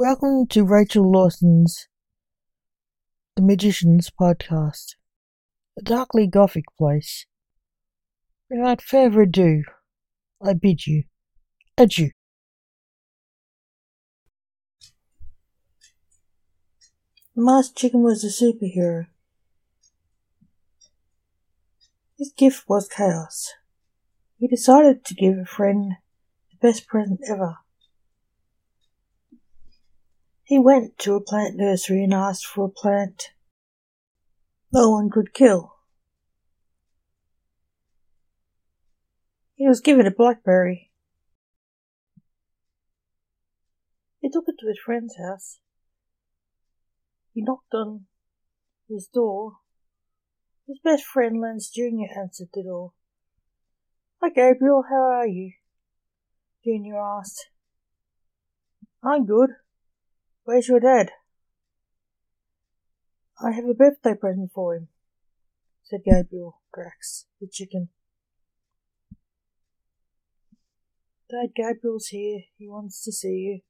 Welcome to Rachel Lawson's The Magicians podcast, a darkly gothic place. Without further ado, I bid you adieu. The masked chicken was a superhero. His gift was chaos. He decided to give a friend the best present ever. He went to a plant nursery and asked for a plant no one could kill. He was given a blackberry. He took it to his friend's house. He knocked on his door. His best friend, Lance Jr., answered the door. Hi, Gabriel, how are you? Junior asked. I'm good. Where's your dad? I have a birthday present for him, said Gabriel Drax, the chicken. Dad Gabriel's here. He wants to see you.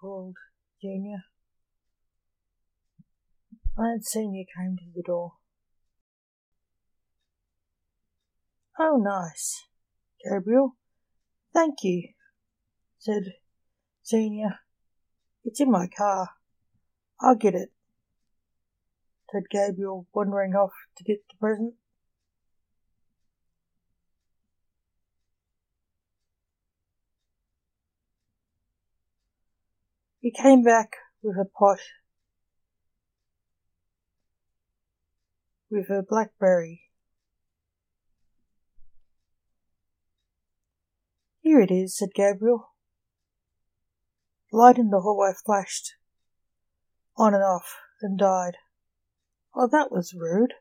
Called Junior. Lance Senior came to the door. Oh, nice, Gabriel. Thank you, said Senior. It's in my car. I'll get it, said Gabriel, wandering off to get the present. He came back with a pot with a blackberry. Here it is, said Gabriel. Light in the hallway flashed on and off and died. Oh, that was rude.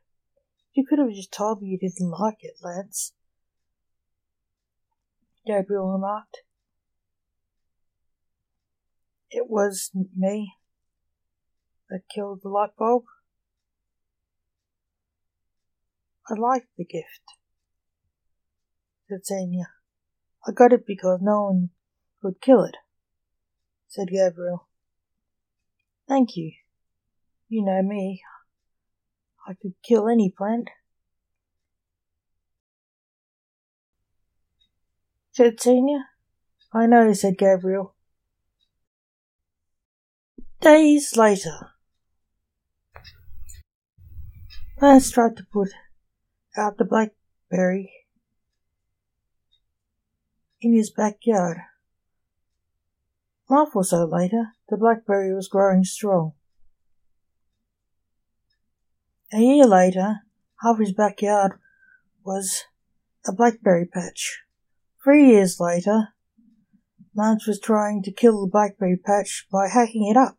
You could have just told me you didn't like it, Lance. Gabriel remarked. It was me that killed the light bulb. I liked the gift, said Senior. I got it because no one could kill it, said Gabriel. Thank you. You know me. I could kill any plant. Said Senior. I know, said Gabriel. Days later. Lance tried to put out the blackberry in his backyard. A month or so later, the blackberry was growing strong. A year later, half his backyard was a blackberry patch. Three years later, Lance was trying to kill the blackberry patch by hacking it up.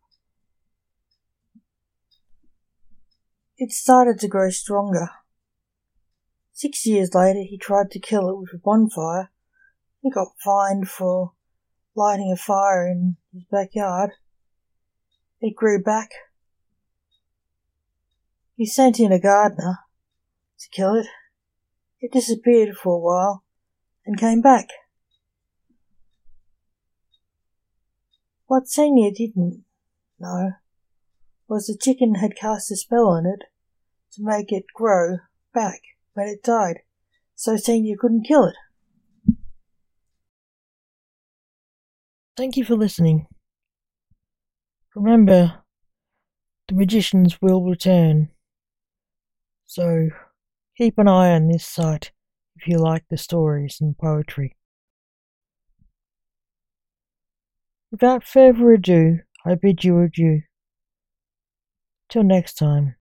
It started to grow stronger. Six years later, he tried to kill it with a bonfire. He got fined for lighting a fire in his backyard. It grew back. He sent in a gardener to kill it. It disappeared for a while and came back. What Senior didn't know was the chicken had cast a spell on it to make it grow back when it died, so Senior couldn't kill it. Thank you for listening. Remember, the magicians will return. So, keep an eye on this site if you like the stories and poetry. Without further ado, I bid you adieu. Till next time.